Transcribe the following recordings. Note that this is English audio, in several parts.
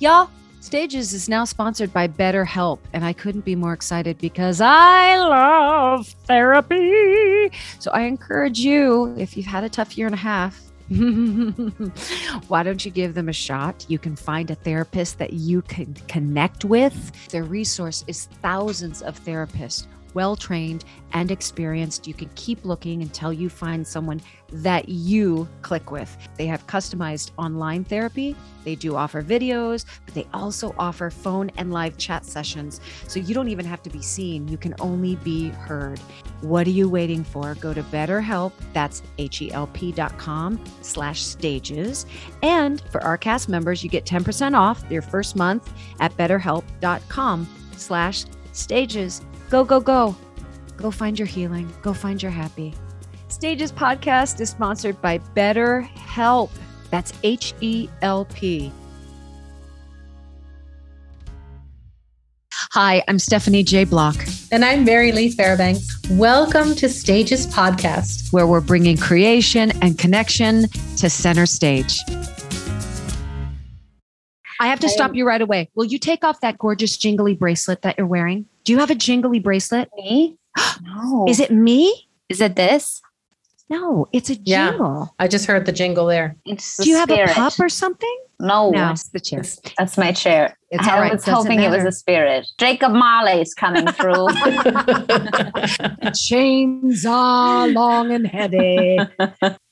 Y'all, Stages is now sponsored by BetterHelp, and I couldn't be more excited because I love therapy. So I encourage you, if you've had a tough year and a half, why don't you give them a shot? You can find a therapist that you can connect with. Their resource is thousands of therapists well trained and experienced. You can keep looking until you find someone that you click with. They have customized online therapy. They do offer videos, but they also offer phone and live chat sessions. So you don't even have to be seen, you can only be heard. What are you waiting for? Go to BetterHelp, that's H-E-L-P dot com slash stages. And for our cast members, you get 10% off your first month at betterhelp.com slash stages. Go, go, go. Go find your healing. Go find your happy. Stages podcast is sponsored by Better Help. That's H E L P. Hi, I'm Stephanie J. Block. And I'm Mary Lee Fairbanks. Welcome to Stages Podcast, where we're bringing creation and connection to center stage. I have to stop you right away. Will you take off that gorgeous jingly bracelet that you're wearing? Do you have a jingly bracelet? Me? No. Is it me? Is it this? No, it's a Yeah. jingle. I just heard the jingle there. It's the Do you have spirit. a pup or something? No, No, it's the chair. that's my chair. It's all I right. was Doesn't hoping it was a spirit. Jacob Marley is coming through. Chains are long and heavy.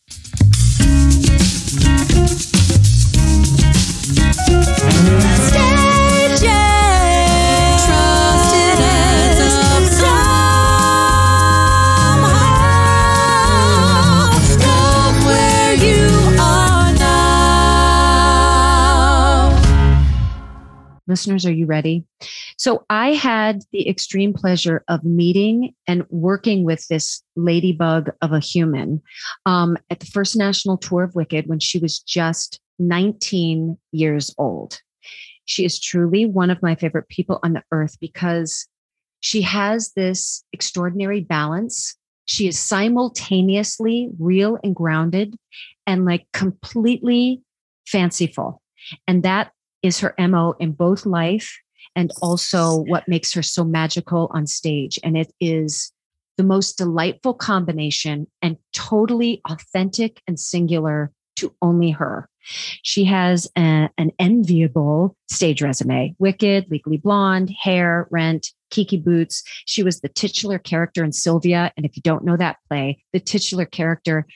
Listeners, are you ready? So, I had the extreme pleasure of meeting and working with this ladybug of a human um, at the first national tour of Wicked when she was just 19 years old. She is truly one of my favorite people on the earth because she has this extraordinary balance. She is simultaneously real and grounded and like completely fanciful. And that is her MO in both life and also what makes her so magical on stage. And it is the most delightful combination and totally authentic and singular to only her. She has a- an enviable stage resume Wicked, Legally Blonde, Hair, Rent, Kinky Boots. She was the titular character in Sylvia. And if you don't know that play, the titular character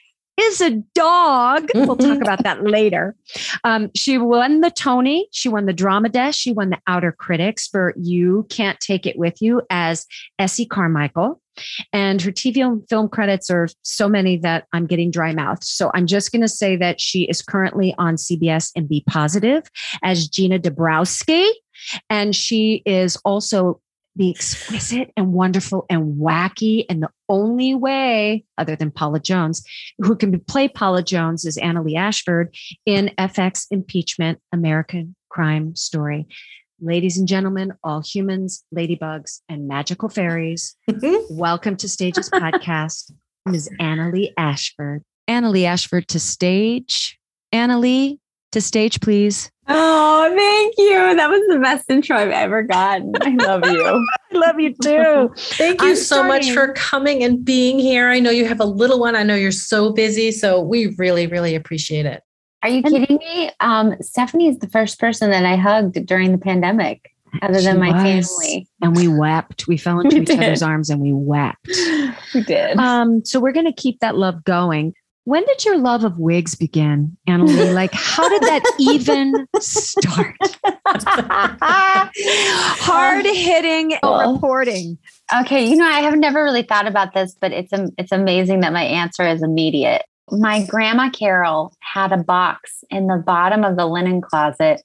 is a dog. We'll talk about that later. Um, she won the Tony. She won the Drama Desk. She won the Outer Critics for You Can't Take It With You as Essie Carmichael. And her TV and film credits are so many that I'm getting dry mouth. So I'm just going to say that she is currently on CBS and B Positive as Gina Dabrowski. And she is also the exquisite and wonderful and wacky. And the only way, other than Paula Jones, who can play Paula Jones is Annaleigh Ashford in FX Impeachment American Crime Story. Ladies and gentlemen, all humans, ladybugs, and magical fairies, welcome to Stages Podcast. Ms. Annaleigh Ashford. Annaleigh Ashford to stage. Annaleigh to stage, please. oh, thank you. That was the best intro I've ever gotten. I love you. I love you too. Thank you I'm so much for coming and being here. I know you have a little one. I know you're so busy. So we really, really appreciate it. Are you kidding me? Um, Stephanie is the first person that I hugged during the pandemic, other She than my was. family. And we wept. We fell into We each did. other's arms and we wept. We did. Um, so we're going to keep that love going. When did your love of wigs begin, Annaleigh? Like, how did that even start? Hard um, hitting Well, reporting. Okay, you know, I have never really thought about this, but it's it's amazing that my answer is immediate. My grandma Carol had a box in the bottom of the linen closet.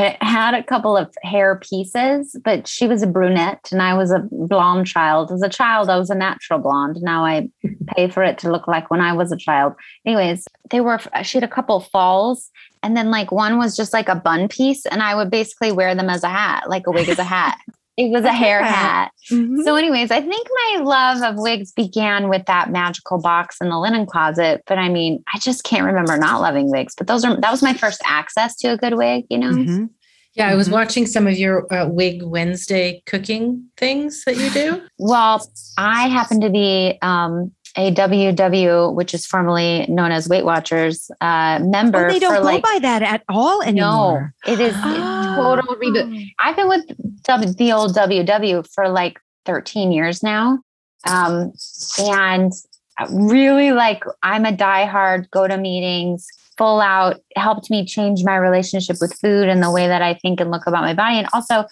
And it had a couple of hair pieces, but she was a brunette and I was a blonde child. As a child, I was a natural blonde. Now I pay for it to look like when I was a child. Anyways, they were she had a couple falls and then like one was just like a bun piece and I would basically wear them as a hat, like a wig as a hat. It was a hair hat. Mhm. So, anyways, I think my love of wigs began with that magical box in the linen closet. But I mean, I just can't remember not loving wigs. But those are that was my first access to a good wig, you know. Mhm. Yeah, I was Mhm. watching some of your uh, Wig Wednesday cooking things that you do. Well, I happen to be um, a WW, which is formerly known as Weight Watchers, uh, member. Oh, they don't go like, by that at all anymore. no, it is Oh. total reboot. I've been with w, the old WW for like 13 years now. Um, and really like, I'm a diehard, go to meetings, full out, helped me change my relationship with food and the way that I think and look about my body. And also,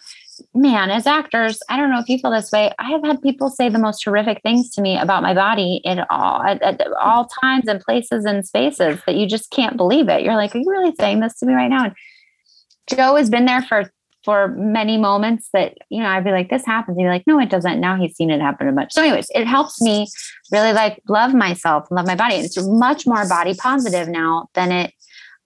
man, as actors, I don't know if you feel this way. I have had people say the most horrific things to me about my body in all at, at all times and places and spaces that you just can't believe it. You're like, are you really saying this to me right now? And Joe has been there for for many moments that you know I'd be like, this happens. He'd be like, no, it doesn't. Now he's seen it happen a bunch. So, anyways, it helps me really like love myself, love my body. It's much more body positive now than it.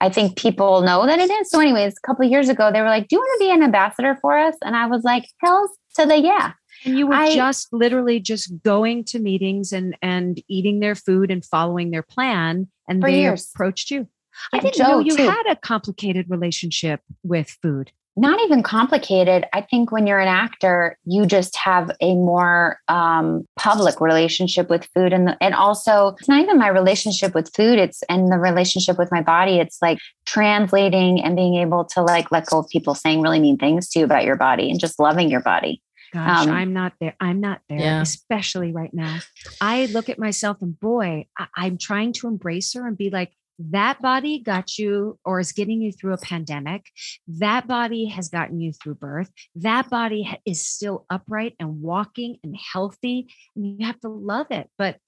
I think people know that it is. So, anyways, a couple of years ago, they were like, "Do you want to be an ambassador for us?" And I was like, "Hells to the yeah!" And you were I- just literally just going to meetings and and eating their food and following their plan, and they years. approached you. I didn't know you too. had a complicated relationship with food. Not even complicated. I think when you're an actor, you just have a more um, public relationship with food, and the, and also it's not even my relationship with food. It's and the relationship with my body. It's like translating and being able to like let go of people saying really mean things to you about your body and just loving your body. Gosh, Um, I'm not there. I'm not there, Yeah. especially right now. I look at myself and boy, I, I'm trying to embrace her and be like, that body got you or is getting you through a pandemic. That body has gotten you through birth. That body is still upright and walking and healthy. And you have to love it. But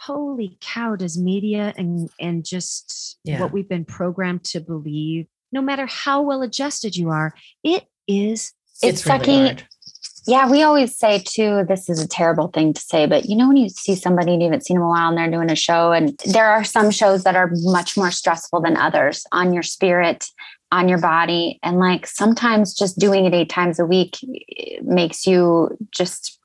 holy cow, does media and, and just Yeah. what we've been programmed to believe, no matter how well adjusted you are, it is It's really sucking- hard. Yeah, we always say too, this is a terrible thing to say, but you know, when you see somebody and you haven't seen them a while and they're doing a show, and there are some shows that are much more stressful than others on your spirit, on your body. And like sometimes just doing it eight times a week eh, makes you just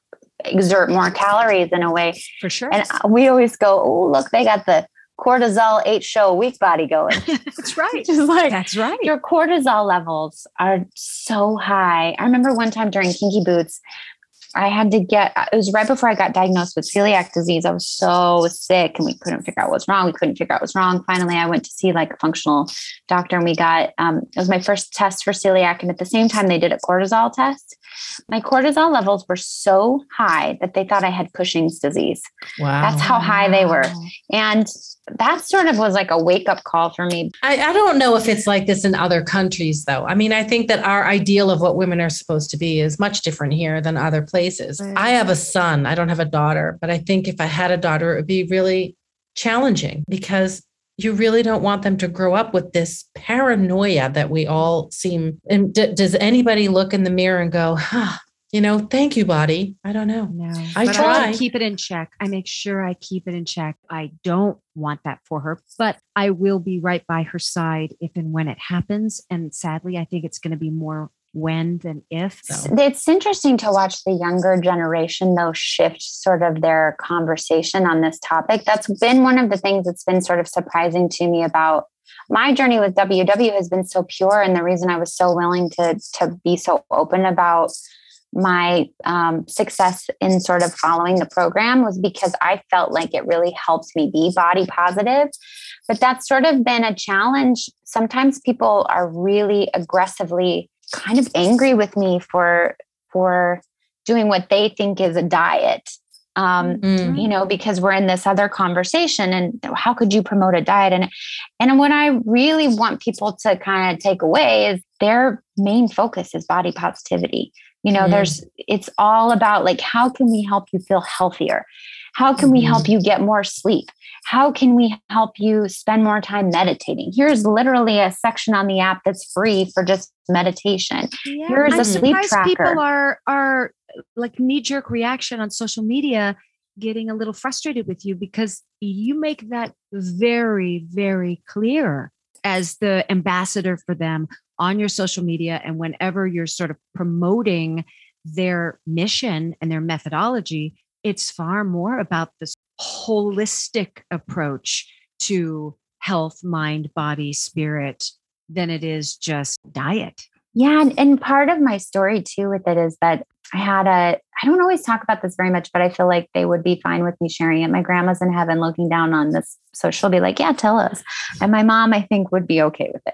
exert more calories in a way. for sure. And we always go, oh, look, they got the cortisol eight show a week body going. That's right. Just like That's right. your cortisol levels are so high. I remember one time during Kinky Boots, I had to get, it was right before I got diagnosed with celiac disease. I was so sick and we couldn't figure out what's wrong. We couldn't figure out what's wrong. Finally, I went to see like a functional doctor and we got, um, it was my first test for celiac. And at the same time, they did a cortisol test. My cortisol levels were so high that they thought I had Cushing's disease. Wow. That's how high they were. And that sort of was like a wake up call for me. I, I don't know if it's like this in other countries, though. I mean, I think that our ideal of what women are supposed to be is much different here than other places. Right. I have a son, I don't have a daughter, but I think if I had a daughter, it would be really challenging because you really don't want them to grow up with this paranoia that we all seem. And d- does anybody look in the mirror and go, huh, you know, thank you, body? I don't know. No, I but try. I keep it in check. I make sure I keep it in check. I don't want that for her, but I will be right by her side if and when it happens. And sadly, I think it's going to be more when than if. So. It's interesting to watch the younger generation, though, shift sort of their conversation on this topic. That's been one of the things that's been sort of surprising to me about my journey with WW has been so pure. And the reason I was so willing to, to be so open about my um, success in sort of following the program was because I felt like it really helped me be body positive. But that's sort of been a challenge. Sometimes people are really aggressively kind of angry with me for for doing what they think is a diet um Mm. you know because we're in this other conversation and how could you promote a diet and and what i really want people to kind of take away is their main focus is body positivity you know Mm. there's it's all about like how can we help you feel healthier how can we help mm-hmm. you get more sleep? How can we help you spend more time meditating? Here's literally a section on the app that's free for just meditation. Yeah, Here's I'm a sleep surprised People are are like knee jerk reaction on social media, getting a little frustrated with you because you make that very very clear as the ambassador for them on your social media and whenever you're sort of promoting their mission and their methodology it's far more about this holistic approach to health mind body spirit than it is just diet Yeah. And, and part of my story too with it is that I had a, I don't always talk about this very much, but I feel like they would be fine with me sharing it. My grandma's in heaven looking down on this. So she'll be like, yeah, tell us. And my mom, I think, would be okay with it.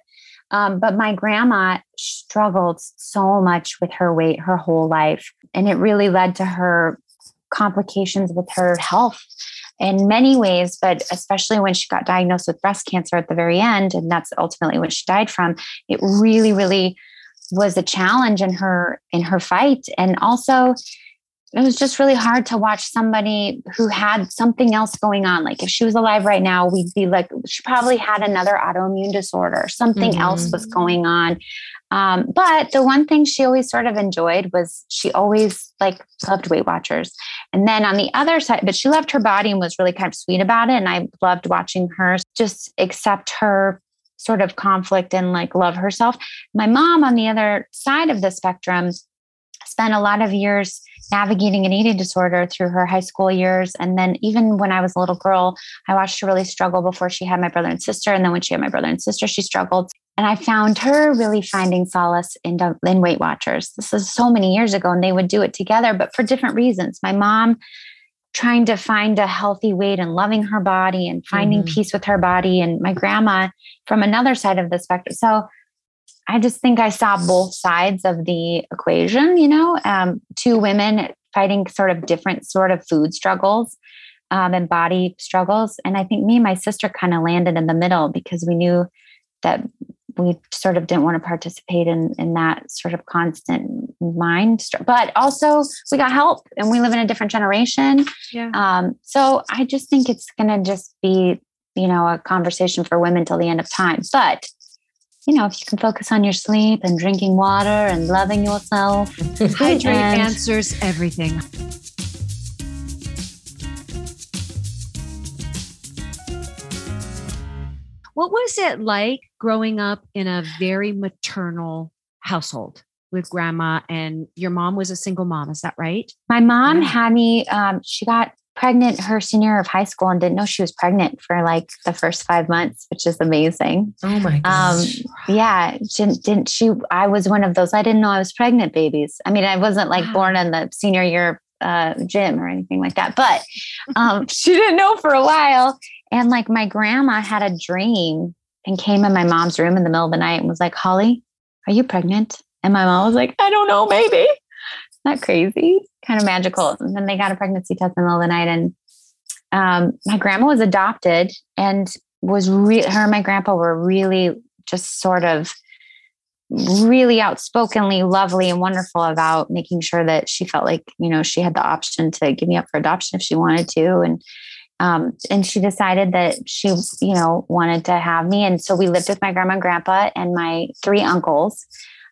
Um, but my grandma struggled so much with her weight her whole life. And it really led to her complications with her health in many ways, but especially when she got diagnosed with breast cancer at the very end, and that's ultimately what she died from, it really, really was a challenge in her in her fight. And also it was just really hard to watch somebody who had something else going on. Like if she was alive right now, we'd be like, she probably had another autoimmune disorder, something mm-hmm. else was going on. Um, but the one thing she always sort of enjoyed was she always like loved Weight Watchers. And then on the other side, but she loved her body and was really kind of sweet about it. And I loved watching her just accept her sort of conflict and like love herself. My mom on the other side of the spectrum spent a lot of years navigating an eating disorder through her high school years. And then even when I was a little girl, I watched her really struggle before she had my brother and sister. And then when she had my brother and sister, she struggled. And I found her really finding solace in, in Weight Watchers. This is so many years ago, and they would do it together, but for different reasons. My mom trying to find a healthy weight and loving her body and finding mm-hmm. peace with her body, and my grandma from another side of the spectrum. So I just think I saw both sides of the equation, you know, um, two women fighting sort of different sort of food struggles um, and body struggles. And I think me and my sister kind of landed in the middle because we knew that we sort of didn't want to participate in in that sort of constant mind but also we got help and we live in a different generation yeah. um, so i just think it's going to just be you know a conversation for women till the end of time but you know if you can focus on your sleep and drinking water and loving yourself hydrate and- answers everything What was it like growing up in a very maternal household with grandma and your mom was a single mom? Is that right? My mom yeah. had me, um, she got pregnant her senior year of high school and didn't know she was pregnant for like the first five months, which is amazing. Oh my gosh. Um, yeah. Didn't, didn't she? I was one of those. I didn't know I was pregnant babies. I mean, I wasn't like born in the senior year uh, gym or anything like that, but um, she didn't know for a while. And like my grandma had a dream and came in my mom's room in the middle of the night and was like, Holly, are you pregnant? And my mom was like, I don't know, maybe. Not crazy, kind of magical. And then they got a pregnancy test in the middle of the night. And um, my grandma was adopted and was her and my grandpa were really just sort of really outspokenly lovely and wonderful about making sure that she felt like you know she had the option to give me up for adoption if she wanted to and um, and she decided that she, you know, wanted to have me. And so we lived with my grandma and grandpa and my three uncles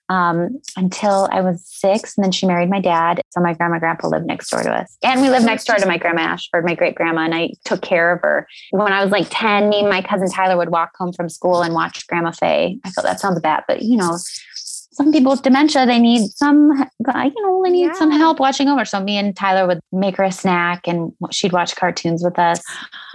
um, until I was six. And then she married my dad. So my grandma and grandpa lived next door to us. And we lived next door to my grandma Ashford, my great grandma. And I took care of her. When I was like 10, me and my cousin Tyler would walk home from school and watch Grandma Faye. I thought that sounds bad, but you know, some people with dementia, they need some, you know, they need yeah. some help watching over. So me and Tyler would make her a snack and she'd watch cartoons with us.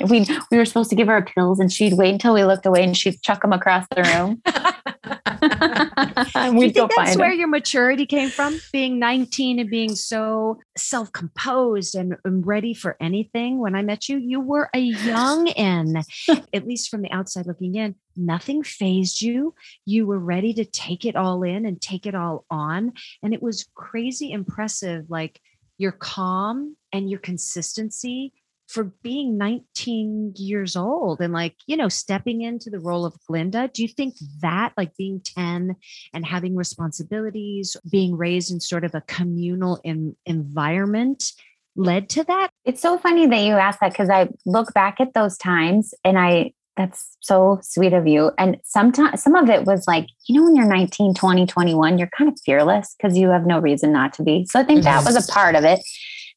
We we were supposed to give her pills and she'd wait until we looked away and she'd chuck them across the room. Do you think that's where your maturity came from? Being 19 and being so self-composed and, and ready for anything. When I met you, you were a young in, at least from the outside looking in nothing phased you. You were ready to take it all in and take it all on. And it was crazy impressive, like your calm and your consistency for being 19 years old and like you know stepping into the role of glinda do you think that like being 10 and having responsibilities being raised in sort of a communal in, environment led to that it's so funny that you asked that because i look back at those times and i that's so sweet of you. And sometimes some of it was like, you know, when you're 19, 20, 21, you're kind of fearless because you have no reason not to be. So I think mm-hmm. that was a part of it.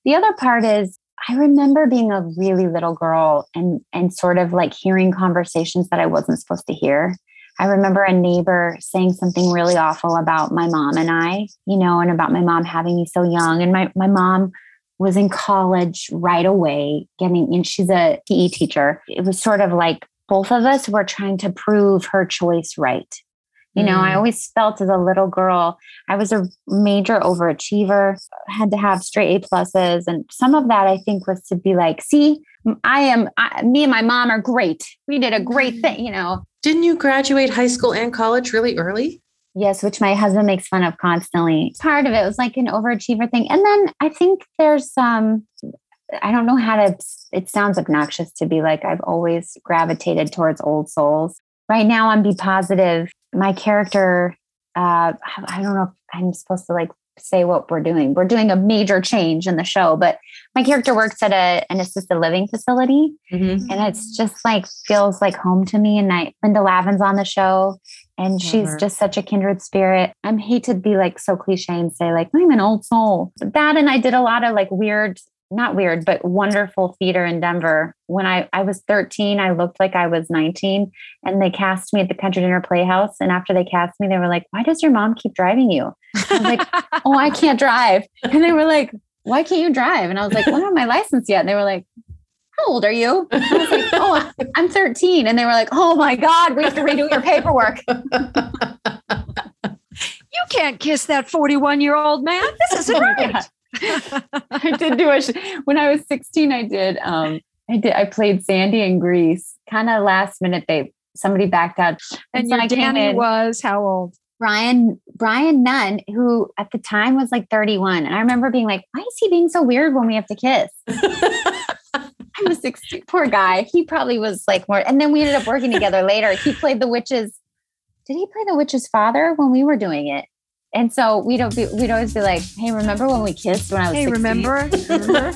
The other part is I remember being a really little girl and and sort of like hearing conversations that I wasn't supposed to hear. I remember a neighbor saying something really awful about my mom and I, you know, and about my mom having me so young. And my my mom was in college right away, getting and she's a PE teacher. It was sort of like both of us were trying to prove her choice right. You know, I Mm. always felt as a little girl, I was a major overachiever, had to have straight A pluses. And some of that I think was to be like, see, I am, I, me and my mom are great. We did a great thing, you know. Didn't you graduate high school and college really early? Yes, which my husband makes fun of constantly. Part of it was like an overachiever thing. And then I think there's um I don't know how to it sounds obnoxious to be like I've always gravitated towards old souls. Right now I'm be positive. My character uh I don't know if I'm supposed to like say what we're doing. We're doing a major change in the show, but my character works at a, an assisted living facility Mhm. and it's just like feels like home to me. And I Linda Lavin's on the show, and she's her. just such a kindred spirit. I'm hate to be like so cliche and say like I'm an old soul. But that and I did a lot of like weird, not weird, but wonderful theater in Denver. When I I was 13, I looked like I was 19, and they cast me at the Country Dinner Playhouse. And after they cast me, they were like, "Why does your mom keep driving you?" I was like, "Oh, I can't drive," and they were like. Why can't you drive? And I was like, well, I don't have my license yet. And they were like, how old are you? And I was like, oh, I'm 13. And they were like, oh my God, we have to redo your paperwork. you can't kiss that 41 year old man. This isn't right. I did do a, sh- when I was 16, I did, um, I did, I played Sandy in Grease. Kind of last minute, they, somebody backed out. And so your Danny in- was how old? Brian, Brian Nunn, who at the time was like 31. And I remember being like, why is he being so weird when we have to kiss? I was 16. Poor guy. He probably was like more. And then we ended up working together later. He played the witch's. Did he play the witch's father when we were doing it? And so we'd, be, we'd always be like, hey, remember when we kissed when I was Hey, 16? remember? remember?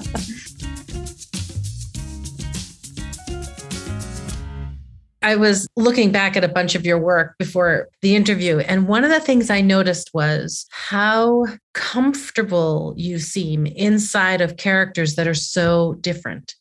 I was looking back at a bunch of your work before the interview, and one of the things I noticed was how comfortable you seem inside of characters that are so different.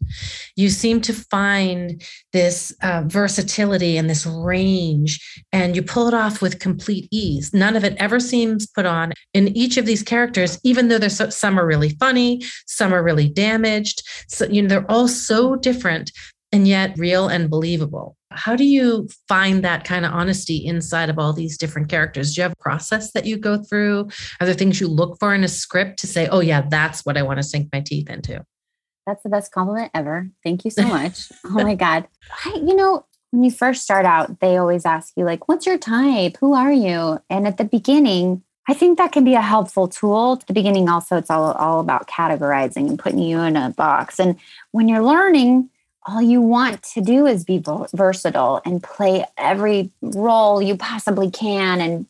You seem to find this uh, versatility and this range, and you pull it off with complete ease. None of it ever seems put on in each of these characters, even though there's so, some are really funny, some are really damaged. So you know they're all so different and yet real and believable. How do you find that kind of honesty inside of all these different characters? Do you have a process that you go through? Are there things you look for in a script to say, oh, yeah, that's what I want to sink my teeth into? That's the best compliment ever. Thank you so much. oh my God. I, you know, when you first start out, they always ask you, like, what's your type? Who are you? And at the beginning, I think that can be a helpful tool. At the beginning, also, it's all, all about categorizing and putting you in a box. And when you're learning, all you want to do is be versatile and play every role you possibly can. And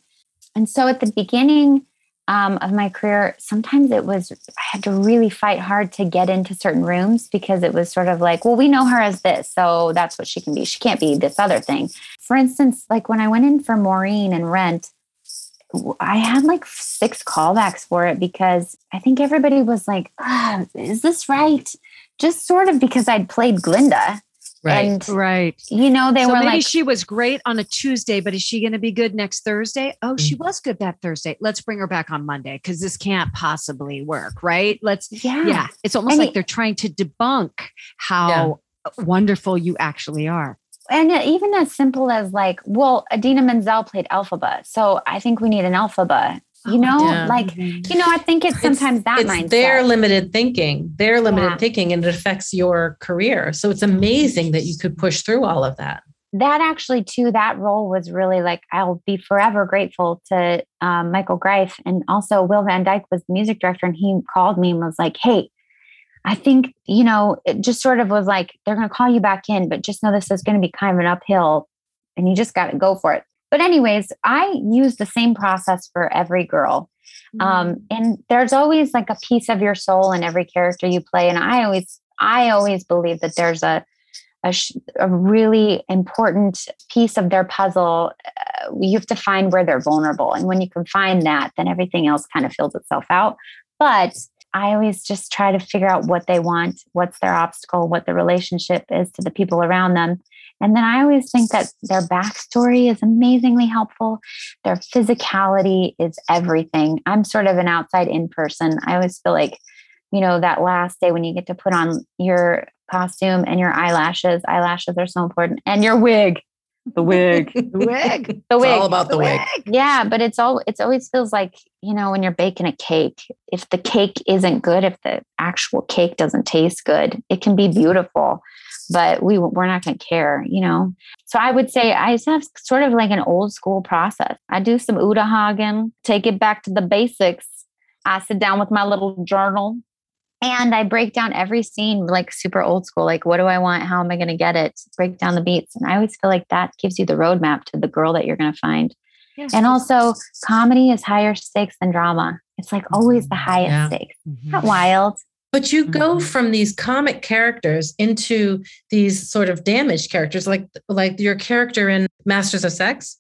and so at the beginning um, of my career, sometimes it was I had to really fight hard to get into certain rooms because it was sort of like, well, we know her as this, so that's what she can be. She can't be this other thing. For instance, like when I went in for Maureen and Rent, I had like six callbacks for it because I think everybody was like, is this right? Just sort of because I'd played Glinda. Right. And, right. you know, they so were maybe like, she was great on a Tuesday, but is she going to be good next Thursday? Oh, she mm. was good that Thursday. Let's bring her back on Monday because this can't possibly work, right? Let's, yeah. yeah. It's almost And like it- they're trying to debunk how wonderful you actually are. And uh, even as simple as like, well, Idina Menzel played Elphaba. So I think we need an Elphaba. You Oh, know, yeah. like, you know, I think it's sometimes that it's mindset. their limited thinking, their limited Yeah. thinking, and it affects your career. So it's amazing that you could push through all of that. that actually too that role was really like i'll be forever grateful to um, michael greif and also will van dyke was the music director and he called me and was like hey i think you know it just sort of was like they're going to call you back in but just know this is going to be kind of an uphill and you just got to go for it but anyways i use the same process for every girl. Um, and there's always like a piece of your soul in every character you play and i always i always believe that there's a a, sh- a really important piece of their puzzle uh, you have to find where they're vulnerable and when you can find that then everything else kind of fills itself out. But i always just try to figure out what they want what's their obstacle what the relationship is to the people around them and then i always think that their backstory is amazingly helpful their physicality is everything i'm sort of an outside in person i always feel like you know that last day when you get to put on your costume and your eyelashes eyelashes are so important and your wig the wig. The wig. The It's wig. all about the wig. Yeah, but it's all it's always feels like, you know, when you're baking a cake, if the cake isn't good, if the actual cake doesn't taste good, it can be beautiful, but we we're not going to care, you know. So I would say I have sort of like an old school process. I do some Uta Hagen, take it back to the basics. I sit down with my little journal and I break down every scene like super old school. Like, what do I want? How am I going to get it? Break down the beats. And I always feel like that gives you the roadmap to the girl that you're going to find. Yes. And also, comedy is higher stakes than drama. It's like always the highest Yeah. stakes. Mhm. Not wild. But you go Mhm. from these comic characters into these sort of damaged characters, like like your character in Masters of Sex.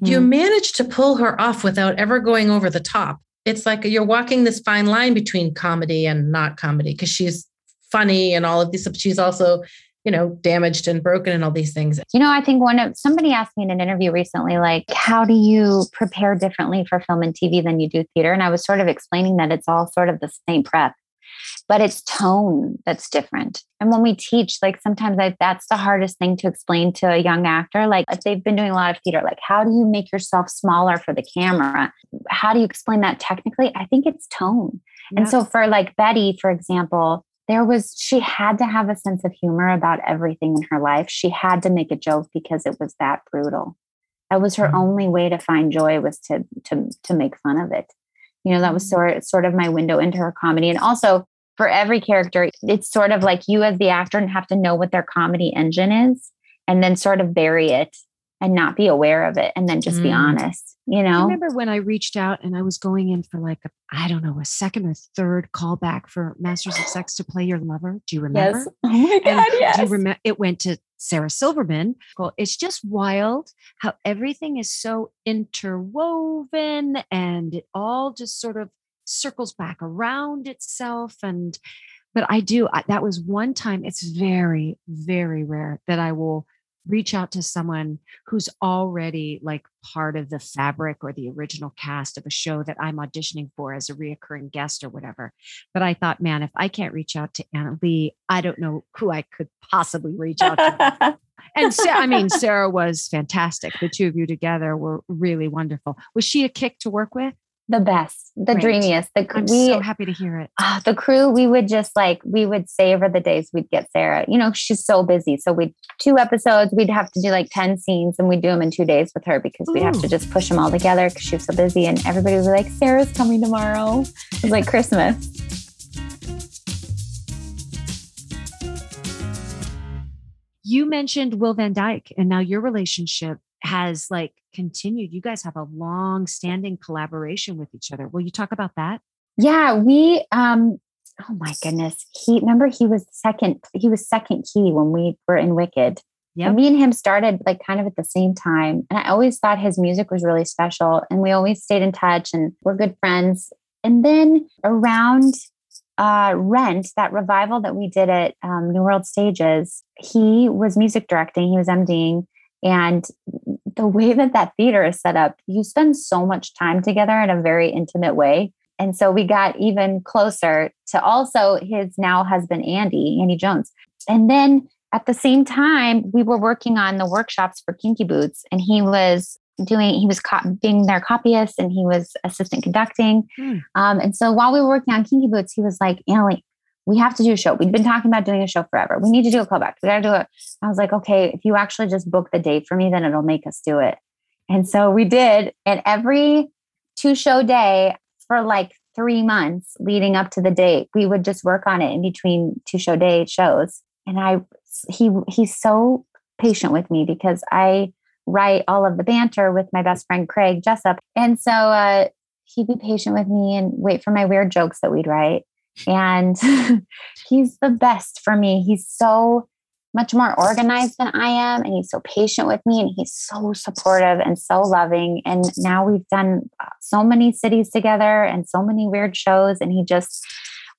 You Mhm. manage to pull her off without ever going over the top. It's like you're walking this fine line between comedy and not comedy because she's funny and all of these. but She's also, you know, damaged and broken and all these things. You know, I think one of somebody asked me in an interview recently, like, how do you prepare differently for film and TV than you do theater? And I was sort of explaining that it's all sort of the same prep, but it's tone that's different. And when we teach, like sometimes I, that's the hardest thing to explain to a young actor. Like if they've been doing a lot of theater, like how do you make yourself smaller for the camera? How do you explain that technically? I think it's tone. And so for like Betty, for example, there was she had to have a sense of humor about everything in her life. She had to make a joke because it was that brutal. That was her Mhm. only way to find joy was to to to make fun of it. You know, that was sort sort of my window into her comedy. And also for every character, it's sort of like you as the actor have to know what their comedy engine is and then sort of bury it and not be aware of it and then just be Mm. honest, you know? I remember when I reached out and I was going in for like I don't know, a second or third callback for Masters of Sex to play your lover. Do you remember? Yes. Oh my God, And Do you remember? It went to Sarah Silverman. Well, it's just wild how everything is so interwoven and it all just sort of circles back around itself. And, but I do, I, that was one time, it's very, very rare that I will reach out to someone who's already like part of the fabric or the original cast of a show that I'm auditioning for as a reoccurring guest or whatever. But I thought, man, if I can't reach out to Annaleigh, I don't know who I could possibly reach out to. and I mean, Sarah was fantastic. The two of you together were really wonderful. Was she a kick to work with? The best, the Great. dreamiest. The I'm we so happy to hear it. ah, the crew, we would just like we would savor the days we'd get Sarah. You know, she's so busy. So we'd two episodes, we'd have to do like 10 scenes and we'd do them in two days with her because we'd have to just push them all together because she was so busy. And everybody would be like, Sarah's coming tomorrow. It was like Christmas. You mentioned Will Van Dyke, and now your relationship has like continued. You guys have a long standing collaboration with each other. Will you talk about that? Yeah, we um oh my goodness. He remember he was second, he was second key when we were in Wicked. Yep. And me and him started like kind of at the same time. And I always thought his music was really special. And we always stayed in touch and we're good friends. And then around uh, Rent, that revival that we did at um, New World Stages, he was music directing, he was MDing. And the way that that theater is set up, you spend so much time together in a very intimate way. And so we got even closer to also his now husband, Andy, Andy Jones. And then at the same time, we were working on the workshops for Kinky Boots, and he was doing, he was co- being their copyist and he was assistant conducting. Hmm. Um, and so while we were working on Kinky Boots, he was like, Annaleigh, we have to do a show. We've been talking about doing a show forever. We need to do a callback. We got to do it. I was like, okay, if you actually just book the date for me, then it'll make us do it. And so we did. And every two show day for like three months leading up to the date, we would just work on it in between two show day shows. And I, he, he's so patient with me because I write all of the banter with my best friend Craig Jessup. And so uh, he'd be patient with me and wait for my weird jokes that we'd write. And he's the best for me. He's so much more organized than I am. And he's so patient with me and he's so supportive and so loving. And now we've done uh, so many cities together and so many weird shows. And he just,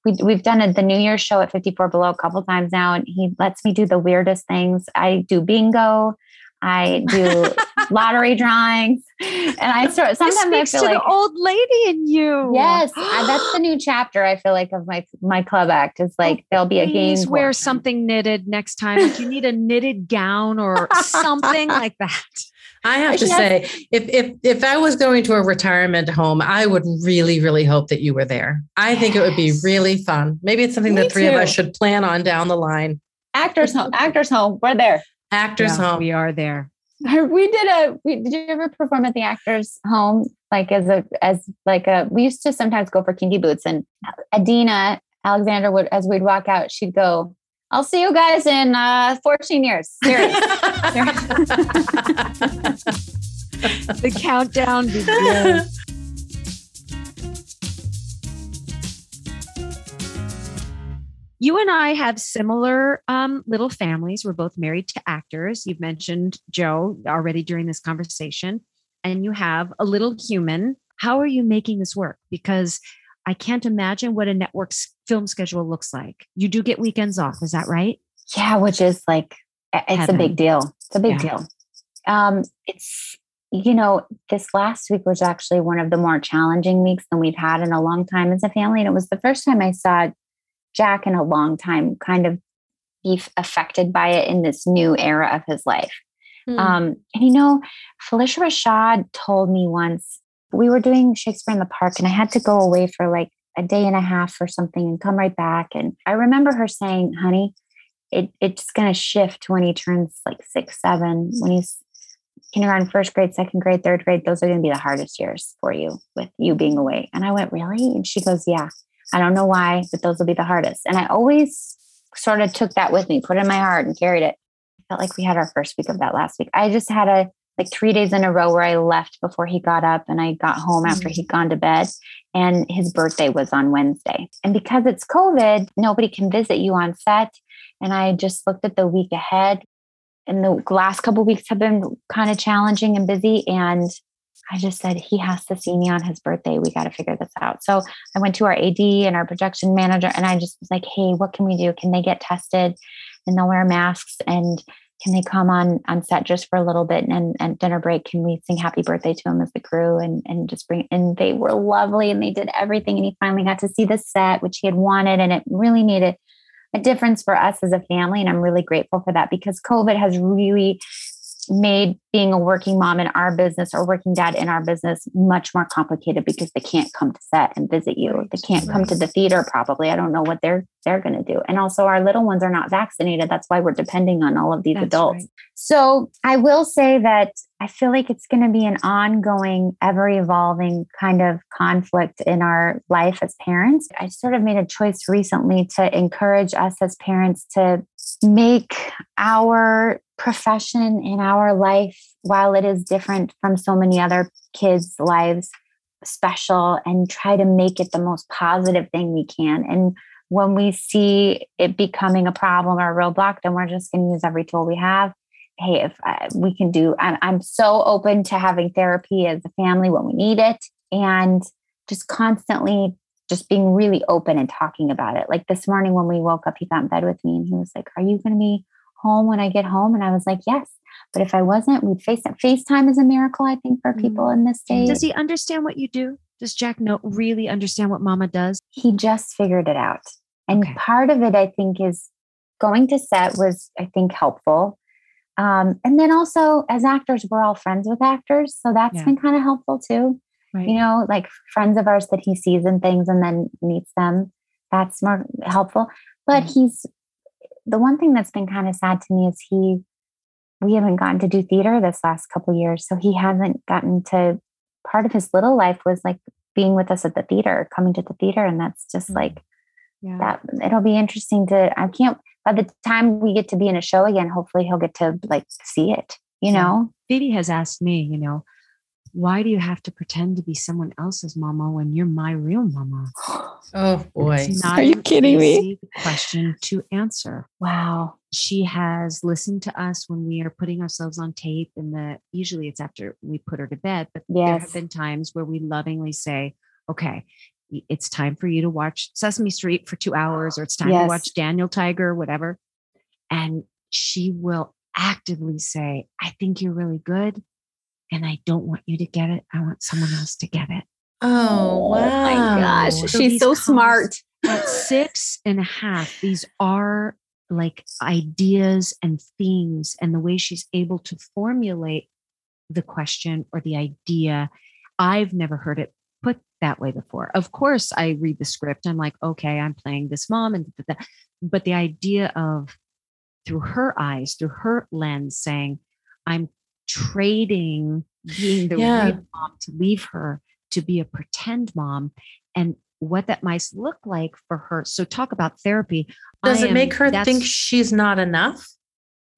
we, we've done a, the New Year's show at 54 Below a couple times now. And he lets me do the weirdest things. I do bingo. I do lottery drawings, and I start. Sometimes I feel to like the old lady in you. yes, I, that's the new chapter. I feel like of my my club act is like oh, there'll be a game. Please wear something knitted next time. Like you need a knitted gown or something like that. I have to Yes. say, if if if I was going to a retirement home, I would really, really hope that you were there. I think it would be really fun. Maybe it's something Me the three of us should plan on down the line. actors home. Actors home. We're there. Actors Yeah, home. We are there. We did a. We, did you ever perform at the actors home? Like as a as like a. We used to sometimes go for kinky boots, and Adina Alexander would as we'd walk out, she'd go. I'll see you guys in uh, 14 years. The countdown begins. You and I have similar um, little families. We're both married to actors. You've mentioned Joe already during this conversation, and you have a little human. How are you making this work? Because I can't imagine what a network's film schedule looks like. You do get weekends off, is that right? Yeah, which is like it's a big deal. It's a big Yeah. deal. Um, it's you know, this last week was actually one of the more challenging weeks than we've had in a long time as a family. And it was the first time I saw Jack in a long time kind of be affected by it in this new era of his life. Hmm. Um, and you know, Phylicia Rashad told me once we were doing Shakespeare in the Park, and I had to go away for like a day and a half or something and come right back. And I remember her saying, honey, it, it's going to shift when he turns like six, seven, when he's kindergarten, first grade, second grade, third grade. Those are going to be the hardest years for you with you being away. And I went, really? And she goes, yeah. I don't know why, but those will be the hardest. And I always sort of took that with me, put it in my heart and carried it. I felt like we had our first week of that last week. I just had a like three days in a row where I left before he got up and I got home mm-hmm. after he'd gone to bed. And his birthday was on Wednesday. And because it's COVID, nobody can visit you on set. And I just looked at the week ahead. And the last couple of weeks have been kind of challenging and busy. And I just said, he has to see me on his birthday. We got to figure this out. So I went to our AD and our production manager, and I just was like, hey, what can we do? Can they get tested and they'll wear masks? And can they come on on set just for a little bit and and dinner break? Can we sing happy birthday to him as the crew and and just bring? And they were lovely and they did everything. And he finally got to see the set, which he had wanted, and it really made it a difference for us as a family. And I'm really grateful for that because COVID has really made being a working mom in our business or working dad in our business much more complicated because they can't come to set and visit you. They can't come to the theater probably. I don't know what they're they're going to do. And also our little ones are not vaccinated. That's why we're depending on all of these That's adults. right. So I will say that I feel like it's going to be an ongoing, ever evolving kind of conflict in our life as parents. I sort of made a choice recently to encourage us as parents to make our profession and our life, while it is different from so many other kids' lives, special and try to make it the most positive thing we can. And when we see it becoming a problem or a roadblock, then we're just going to use every tool we have. Hey, if uh, we can do, I'm, I'm so open to having therapy as a family when we need it and just constantly just being really open and talking about it. Like this morning when we woke up, he got in bed with me and he was like, Are you going to be home when I get home? And I was like, Yes. But if I wasn't, we'd face it. FaceTime is a miracle, I think, for people in this day. Does he understand what you do? Does Jack know really understand what mama does? he just figured it out. And Okay. part of it, I think, is going to set was, I think, helpful. Um, and then also, as actors, we're all friends with actors. So that's Yeah. been kind of helpful too. Right. You know, like friends of ours that he sees and things and then meets them. That's more helpful. But Mm. he's the one thing that's been kind of sad to me is he, we haven't gotten to do theater this last couple years. So he hasn't gotten to, part of his little life was like being with us at the theater, coming to the theater. And that's just Mm. like, yeah. that it'll be interesting to i can't by the time we get to be in a show again hopefully he'll get to like see it you Yeah. know Phoebe has asked me, you know, why do you have to pretend to be someone else's mama when you're my real mama? Oh boy. Not Are you an kidding me? Question to answer. wow She has listened to us when we are putting ourselves on tape, and the usually it's after we put her to bed. But there have been times where we lovingly say, "Okay, it's time for you to watch Sesame Street for two hours, or it's time to watch Daniel Tiger, whatever," and she will actively say, I think you're really good and I don't want you to get it. I want someone else to get it. Oh, wow. my gosh. So She's so smart. At six and a half, these are like ideas and themes, and the way she's able to formulate the question or the idea. I've never heard it put that way before. Of course, I read the script. I'm like, okay, I'm playing this mom, and but the idea of through her eyes, through her lens, saying, I'm trading being the Yeah. real mom to leave her to be a pretend mom and what that might look like for her. So talk about therapy. Does I it am- make her think she's not enough?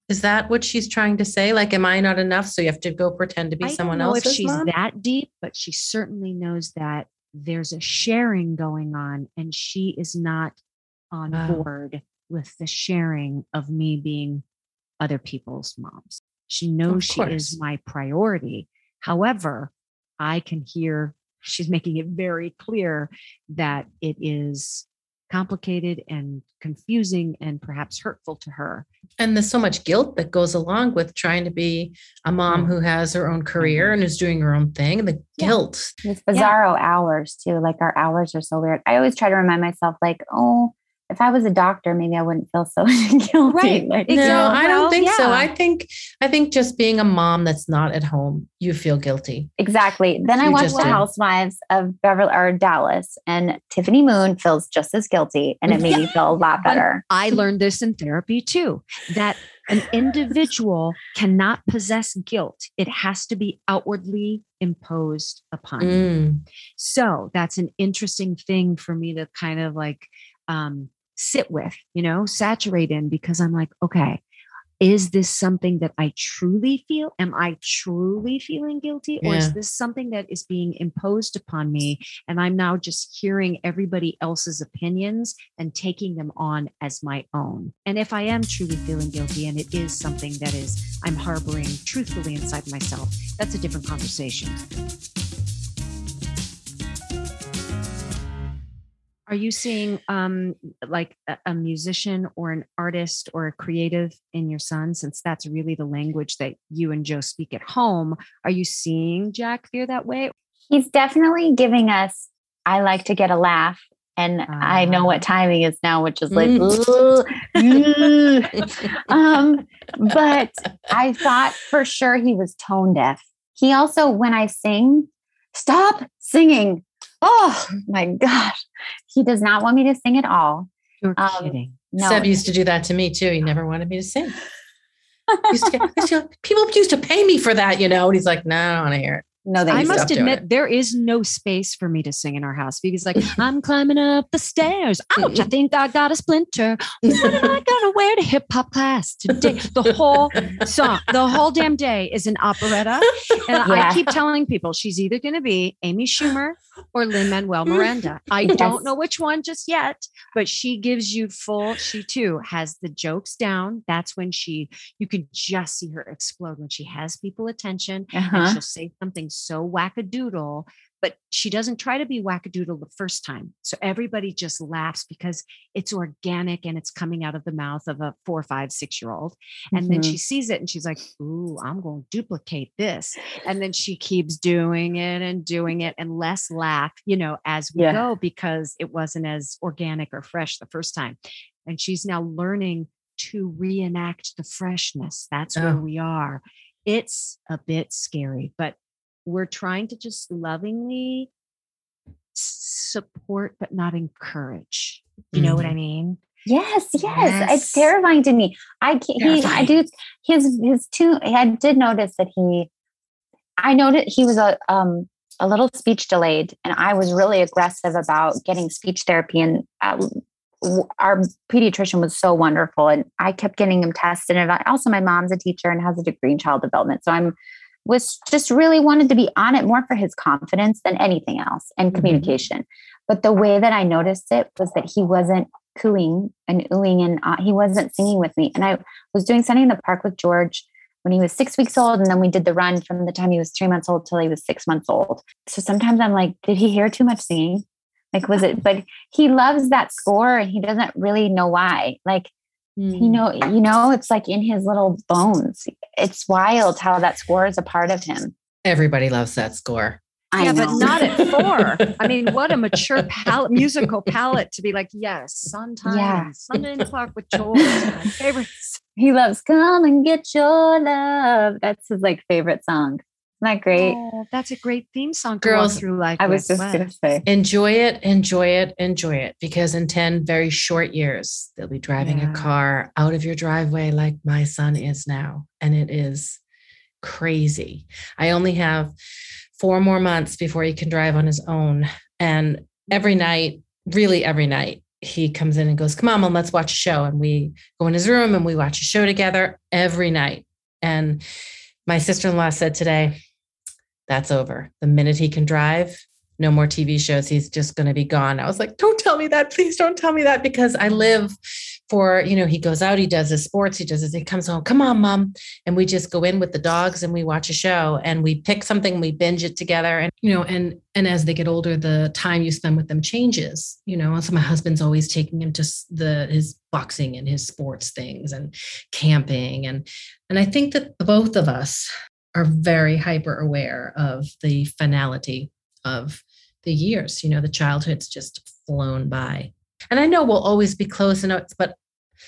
Is that what she's trying to say? Like, am I not enough? So you have to go pretend to be I don't someone know else's if she's mom? that deep, but she certainly knows that there's a sharing going on and she is not on Wow. board with the sharing of me being other people's moms. She knows she is my priority. However, I can hear she's making it very clear that it is complicated and confusing and perhaps hurtful to her. And there's so much guilt that goes along with trying to be a mom Mm. who has her own career and is doing her own thing. The Yeah. guilt. It's bizarro hours too. Like our hours are so weird. I always try to remind myself, like, oh, if I was a doctor, maybe I wouldn't feel so guilty. Right. Like, No, Exactly. I don't Well, think so. I think I think just being a mom that's not at home, you feel guilty. Exactly. Then I watched The did. Housewives of Beverly or Dallas, and Tiffany Moon feels just as guilty, and it made me feel a lot But better. I learned this in therapy too that an individual cannot possess guilt. It has to be outwardly imposed upon. you. Mm. So that's an interesting thing for me to kind of like um, sit with, you know, saturate in because I'm like, okay, is this something that I truly feel? Am I truly feeling guilty? Or Yeah. is this something that is being imposed upon me? And I'm now just hearing everybody else's opinions and taking them on as my own. And if I am truly feeling guilty and it is something that is I'm harboring truthfully inside myself, that's a different conversation. Are you seeing um, like a, a musician or an artist or a creative in your son, since that's really the language that you and Joe speak at home? Are you seeing Jack feel that way? He's definitely giving us, I like to get a laugh. And I know what timing is now, which is like, Mm. Um, but I thought for sure he was tone deaf. He also, when I sing, stop singing. Oh my gosh. He does not want me to sing at all. You're Um, kidding. No. Seb used to do that to me too. He never wanted me to sing. Used to get- used to- people used to pay me for that, you know. And he's like, "No, I don't want to hear it." no, I must admit, it. there is no space for me to sing in our house because, like, I'm climbing up the stairs. Ouch! I think I got a splinter. What am I gonna wear to hip hop class today? The whole song, the whole damn day is an operetta, and I keep telling people she's either gonna be Amy Schumer or Lin Manuel Miranda. I Yes. don't know which one just yet, but she gives you full. She too has the jokes down. That's when she you can just see her explode when she has people attention and Uh-huh. she'll say something so wackadoodle, but she doesn't try to be wackadoodle the first time. So everybody just laughs because it's organic and it's coming out of the mouth of a four, five, six year old. And then Mhm. she sees it and she's like, Ooh, I'm going to duplicate this. And then she keeps doing it and doing it and less laugh, you know, as we Yeah. go because it wasn't as organic or fresh the first time. And she's now learning to reenact the freshness. That's where Oh. we are. It's a bit scary, but we're trying to just lovingly support but not encourage. You know what I mean? Yes, yes, Yes. It's terrifying to me. I can't, he, I do his his two. I did notice that he. I noticed he was a um a little speech delayed, and I was really aggressive about getting speech therapy. And uh, our pediatrician was so wonderful, and I kept getting him tested. And also, my mom's a teacher and has a degree in child development, so I'm was just really wanted to be on it more for his confidence than anything else and Mhm. communication. But the way that I noticed it was that he wasn't cooing and oohing and uh, he wasn't singing with me. And I was doing something in the park with George when he was six weeks old. And then we did the run from the time he was three months old till he was six months old. So sometimes I'm like, did he hear too much singing? Like, was it, but he loves that score and he doesn't really know why. Like, You know, you know, it's like in his little bones. It's wild how that score is a part of him. Everybody loves that score. I yeah, know. but not at four. I mean, what a mature palette, musical palette to be like, yes, sometime, Yeah. Sunday in the Park with Joel. is my favorite. he loves "Come and Get Your Love." That's his like favorite song. Isn't that great? Oh, that's a great theme song Girls, walk through life. I was just Wow. gonna say. Enjoy it, enjoy it, enjoy it. Because in 10 very short years, they'll be driving Yeah. a car out of your driveway like my son is now. And it is crazy. I only have four more months before he can drive on his own. And every mm-hmm. night, really every night, he comes in and goes, Come on, mom, let's watch a show. And we go in his room and we watch a show together every night. And my sister in law said today, That's over. The minute he can drive, no more TV shows. He's just going to be gone. I was like, don't tell me that. Please don't tell me that because I live for, you know, he goes out, he does his sports, he does his, he comes home, come on, mom. And we just go in with the dogs and we watch a show and we pick something, we binge it together. And, you know, and, and as they get older, the time you spend with them changes, you know, and so my husband's always taking him to the, his boxing and his sports things and camping. And, and I think that both of us are very hyper aware of the finality of the years. You know, the childhood's just flown by. And I know we'll always be close and but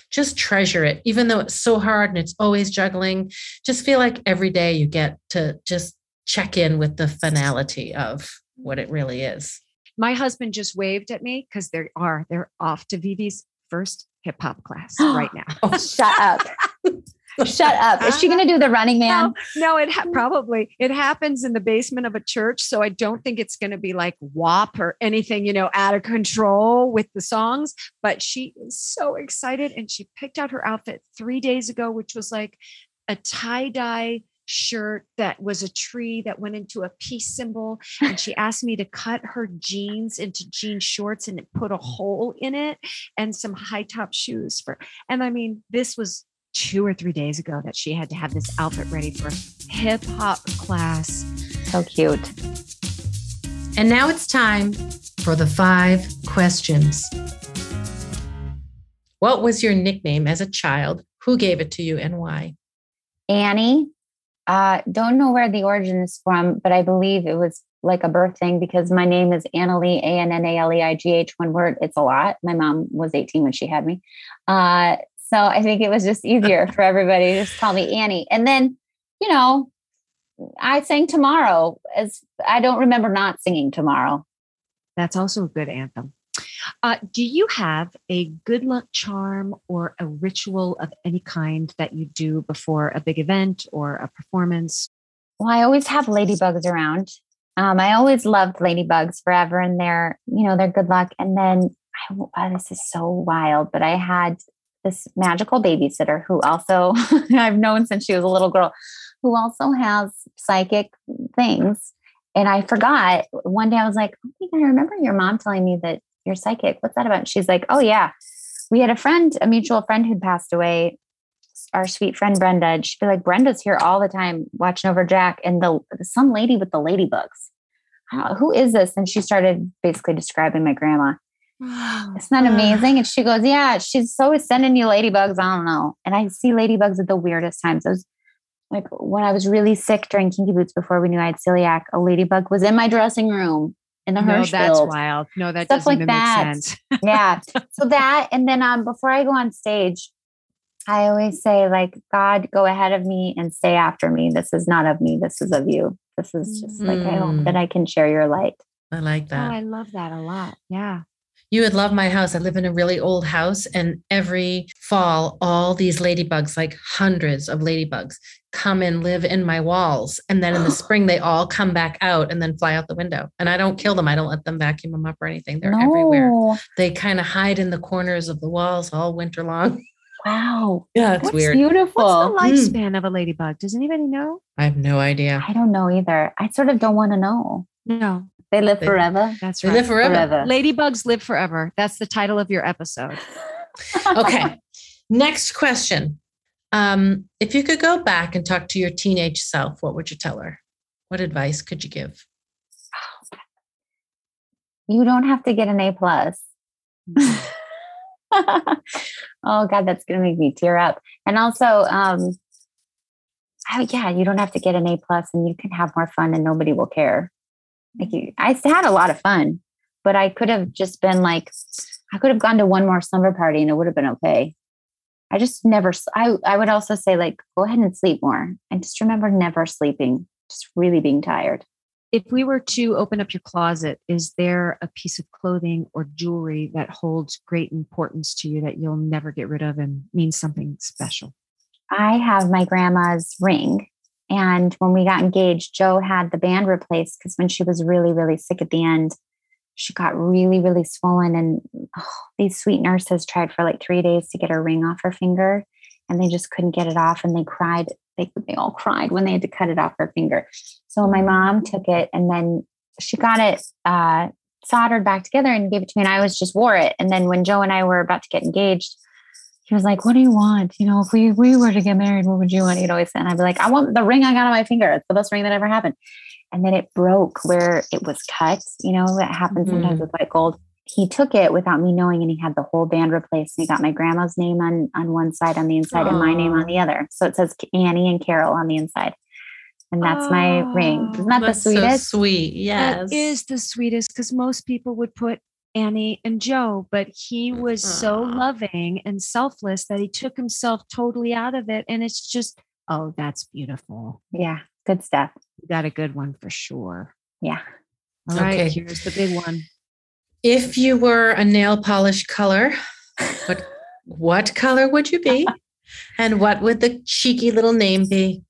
just treasure it, even though it's so hard and it's always juggling. Just feel like every day you get to just check in with the finality of what it really is. My husband just waved at me because they are they're off to Vivi's first hip hop class right now. Oh, shut up. Shut up. Is she going to do the running uh-huh. man? No, it ha- probably it happens in the basement of a church, so I don't think it's going to be like WAP or anything, you know, out of control with the songs. But she is so excited, and she picked out her outfit three days ago, which was like a tie dye shirt that was a tree that went into a peace symbol and she asked me to cut her jeans into jean shorts and put a hole in it and some high top shoes for and i mean this was two or three days ago that she had to have this outfit ready for hip hop class. So cute. And now it's time for the five questions. What was your nickname as a child? Who gave it to you and why? Annie. Uh, don't know where the origin is from, but I believe it was like a birth thing because my name is Annaleigh, A N N A L E I G H, one word. It's a lot. My mom was 18 when she had me. Uh, so I think it was just easier for everybody to just call me Annie. And then, you know, I sang tomorrow as I don't remember not singing tomorrow. That's also a good anthem. Uh, do you have a good luck charm or a ritual of any kind that you do before a big event or a performance? Well, I always have ladybugs around. Um, I always loved ladybugs forever, and they're you know they're good luck. And then I, oh, this is so wild, but I had this magical babysitter who also I've known since she was a little girl, who also has psychic things. And I forgot one day I was like, oh I remember your mom telling me that you're psychic. What's that about? She's like, oh yeah, we had a friend, a mutual friend who'd passed away. Our sweet friend Brenda. And she'd be like, Brenda's here all the time watching over Jack and the some lady with the ladybugs. Who is this? And she started basically describing my grandma. Isn't that amazing? And she goes, Yeah, she's always sending you ladybugs. I don't know. And I see ladybugs at the weirdest times. I was like when I was really sick during Kinky Boots before we knew I had celiac, a ladybug was in my dressing room in the No, Hirsch that's wild. No, that Stuff doesn't like even that. make sense. yeah. So that, and then um, before I go on stage, I always say, like, God, go ahead of me and stay after me. This is not of me. This is of you. This is just like, I hope Mm. that I can share your light. I like Oh, that. I love that a lot. Yeah. You would love my house. I live in a really old house, and every fall, all these ladybugs, like hundreds of ladybugs, come and live in my walls. And then in the spring, they all come back out and then fly out the window. And I don't kill them. I don't let them vacuum them up or anything. They're everywhere. They kind of hide in the corners of the walls all winter long. Wow. Yeah, it's That's weird. beautiful. What's the Mm. lifespan of a ladybug? Does anybody know? I have no idea. I don't know either. I sort of don't want to know. No, They live They- forever. that's They right. live forever. Forever. Ladybugs live forever. That's the title of your episode. Okay. Next question. Um, if you could go back and talk to your teenage self, what would you tell her? What advice could you give? You don't have to get an A plus. oh God, that's gonna make me tear up. And also, um, oh, yeah, you don't have to get an A plus, and you can have more fun, and nobody will care. Like you, I had a lot of fun, but I could have just been like, I could have gone to one more slumber party, and it would have been okay. I just never. I I would also say like, go ahead and sleep more, and just remember never sleeping, just really being tired if we were to open up your closet, is there a piece of clothing or jewelry that holds great importance to you that you'll never get rid of and means something special? I have my grandma's ring. And when we got engaged, Joe had the band replaced because when she was really, really sick at the end, she got really, really swollen. And oh, these sweet nurses tried for like three days to get her ring off her finger and they just couldn't get it off. And they cried. They, they all cried when they had to cut it off her finger. So my mom took it and then she got it uh, soldered back together and gave it to me. And I was just wore it. And then when Joe and I were about to get engaged, he was like, "What do you want? You know, if we we were to get married, what would you want?" He'd always say, and I'd be like, "I want the ring I got on my finger. It's the best ring that ever happened." And then it broke where it was cut. You know, that happens mm-hmm. sometimes with white gold. He took it without me knowing, and he had the whole band replaced. And he got my grandma's name on on one side on the inside, Aww. and my name on the other. So it says Annie and Carol on the inside and that's oh, my ring. Isn't that the sweetest? So sweet, yes. That is the sweetest because most people would put Annie and Joe, but he was so loving and selfless that he took himself totally out of it. And it's just, oh, that's beautiful. Yeah, good stuff. You got a good one for sure. Yeah. All right, okay. here's the big one. If you were a nail polish color, what what color would you be? and what would the cheeky little name be?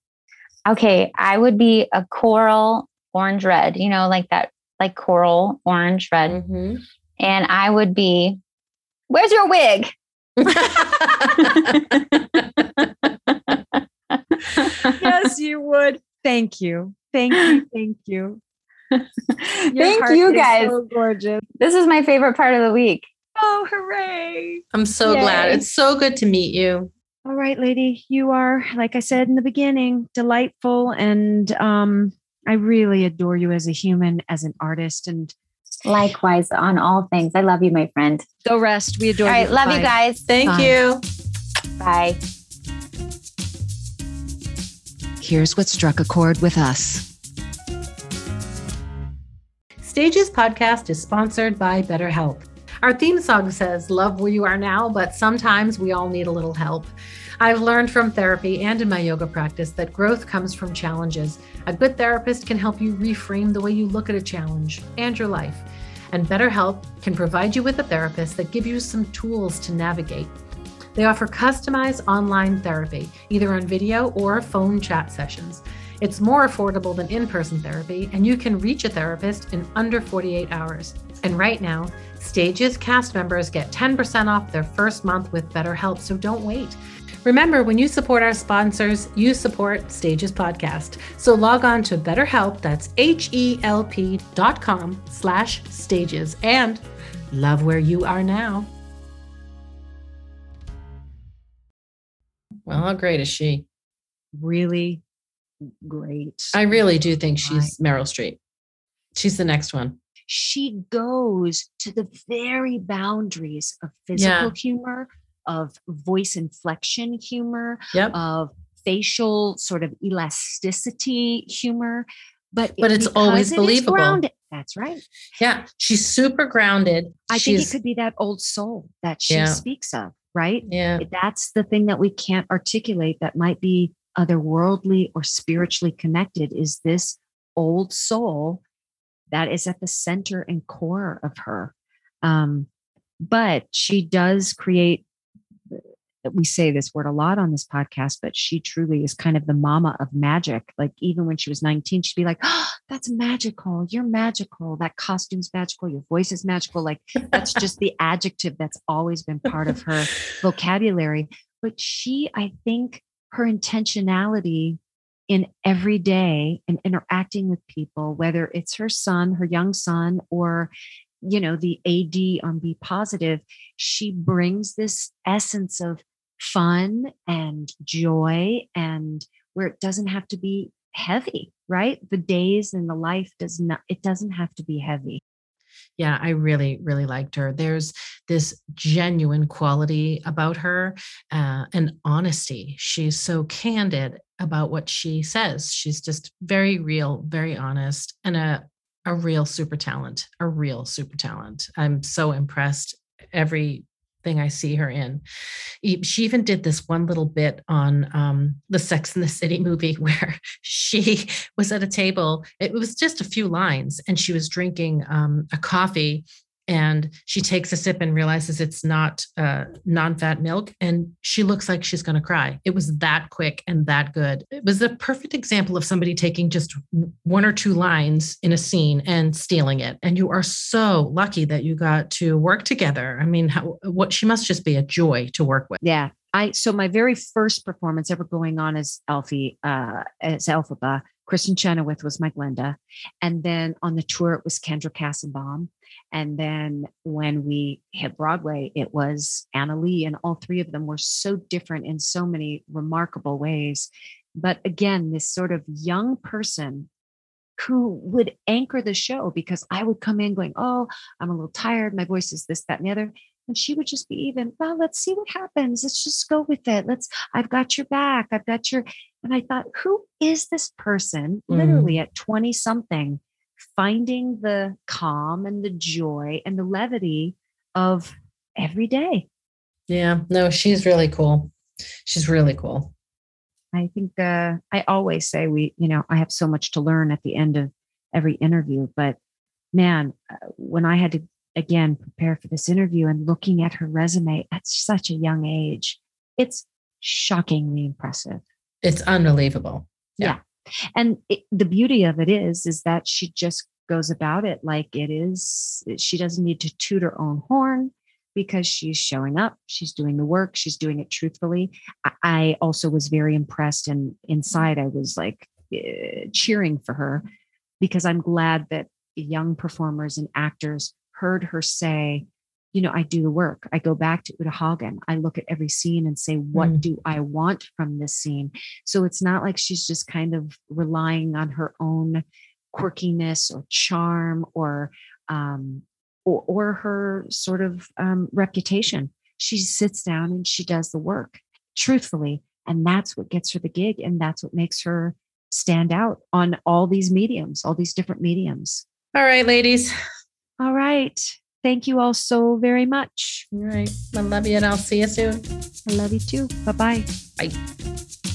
Okay, I would be a coral orange red, you know, like that, like coral orange red. Mm-hmm. And I would be, where's your wig? yes, you would. Thank you. Thank you. Thank you. Thank you guys. So gorgeous. This is my favorite part of the week. Oh, hooray. I'm so Yay. glad. It's so good to meet you. All right, lady, you are, like I said in the beginning, delightful. And um, I really adore you as a human, as an artist. And likewise on all things. I love you, my friend. Go rest. We adore you. All right, love Bye. you guys. Thank Bye. you. Bye. Here's what struck a chord with us. Stages podcast is sponsored by BetterHelp. Our theme song says, Love where you are now, but sometimes we all need a little help. I've learned from therapy and in my yoga practice that growth comes from challenges. A good therapist can help you reframe the way you look at a challenge and your life. And BetterHelp can provide you with a therapist that gives you some tools to navigate. They offer customized online therapy, either on video or phone chat sessions. It's more affordable than in person therapy, and you can reach a therapist in under 48 hours. And right now, Stages cast members get 10% off their first month with BetterHelp, so don't wait. Remember, when you support our sponsors, you support Stages Podcast. So log on to BetterHelp, that's H-E-L-P dot com slash stages, and love where you are now. Well, how great is she? Really great. I really do think she's Meryl Streep. She's the next one she goes to the very boundaries of physical yeah. humor, of voice inflection humor, yep. of facial sort of elasticity humor. But but it's always believable. Grounded, that's right. Yeah, she's super grounded. I she's, think it could be that old soul that she yeah. speaks of, right? Yeah, that's the thing that we can't articulate. That might be otherworldly or spiritually connected. Is this old soul that is at the center and core of her. Um, but she does create, we say this word a lot on this podcast, but she truly is kind of the mama of magic. Like even when she was 19, she'd be like, oh, that's magical. You're magical. That costume's magical. Your voice is magical. Like that's just the adjective that's always been part of her vocabulary. But she, I think her intentionality in every day and interacting with people, whether it's her son, her young son, or you know the AD on B Positive, she brings this essence of fun and joy and where it doesn't have to be heavy, right? The days and the life does not, it doesn't have to be heavy. Yeah, I really, really liked her. There's this genuine quality about her uh, and honesty. She's so candid about what she says. She's just very real, very honest, and a a real super talent. A real super talent. I'm so impressed every thing I see her in. She even did this one little bit on um, the Sex and the City movie where she was at a table. It was just a few lines, and she was drinking um, a coffee and she takes a sip and realizes it's not uh, non-fat milk and she looks like she's going to cry. It was that quick and that good. It was the perfect example of somebody taking just one or two lines in a scene and stealing it. And you are so lucky that you got to work together. I mean how, what she must just be a joy to work with. Yeah. I so my very first performance ever going on as alfie uh as elphaba Kristin Chenoweth was my Glinda. And then on the tour, it was Kendra Kassebaum. And then when we hit Broadway, it was Annaleigh, and all three of them were so different in so many remarkable ways. But again, this sort of young person who would anchor the show because I would come in going, Oh, I'm a little tired. My voice is this, that, and the other. And she would just be even, well, let's see what happens. Let's just go with it. Let's, I've got your back. I've got your, and I thought, who is this person mm. literally at 20 something finding the calm and the joy and the levity of every day. Yeah, no, she's really cool. She's really cool. I think uh, I always say we, you know, I have so much to learn at the end of every interview. But man, uh, when I had to again prepare for this interview and looking at her resume at such a young age, it's shockingly impressive. It's unbelievable. Yeah. yeah. And it, the beauty of it is is that she just goes about it like it is. She doesn't need to toot her own horn because she's showing up. She's doing the work. She's doing it truthfully. I also was very impressed and inside i was like uh, cheering for her because i'm glad that young performers and actors heard her say you know, I do the work. I go back to Uta Hagen. I look at every scene and say, what mm. do I want from this scene? So it's not like she's just kind of relying on her own quirkiness or charm or um, or, or her sort of um, reputation. She sits down and she does the work truthfully, and that's what gets her the gig, and that's what makes her stand out on all these mediums, all these different mediums. All right, ladies. All right. Thank you all so very much. All right. I love you and I'll see you soon. I love you too. Bye-bye. Bye.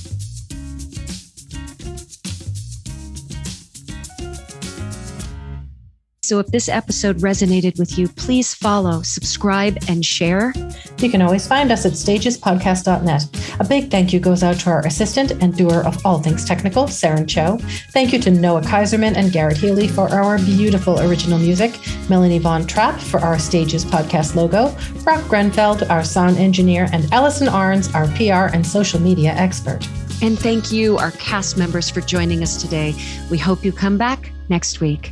So if this episode resonated with you, please follow, subscribe, and share. You can always find us at stagespodcast.net. A big thank you goes out to our assistant and doer of all things technical, Saren Cho. Thank you to Noah Kaiserman and Garrett Healy for our beautiful original music, Melanie Von Trapp for our Stages Podcast logo, Brock Grenfeld, our sound engineer, and Allison Arns, our PR and social media expert. And thank you, our cast members, for joining us today. We hope you come back next week.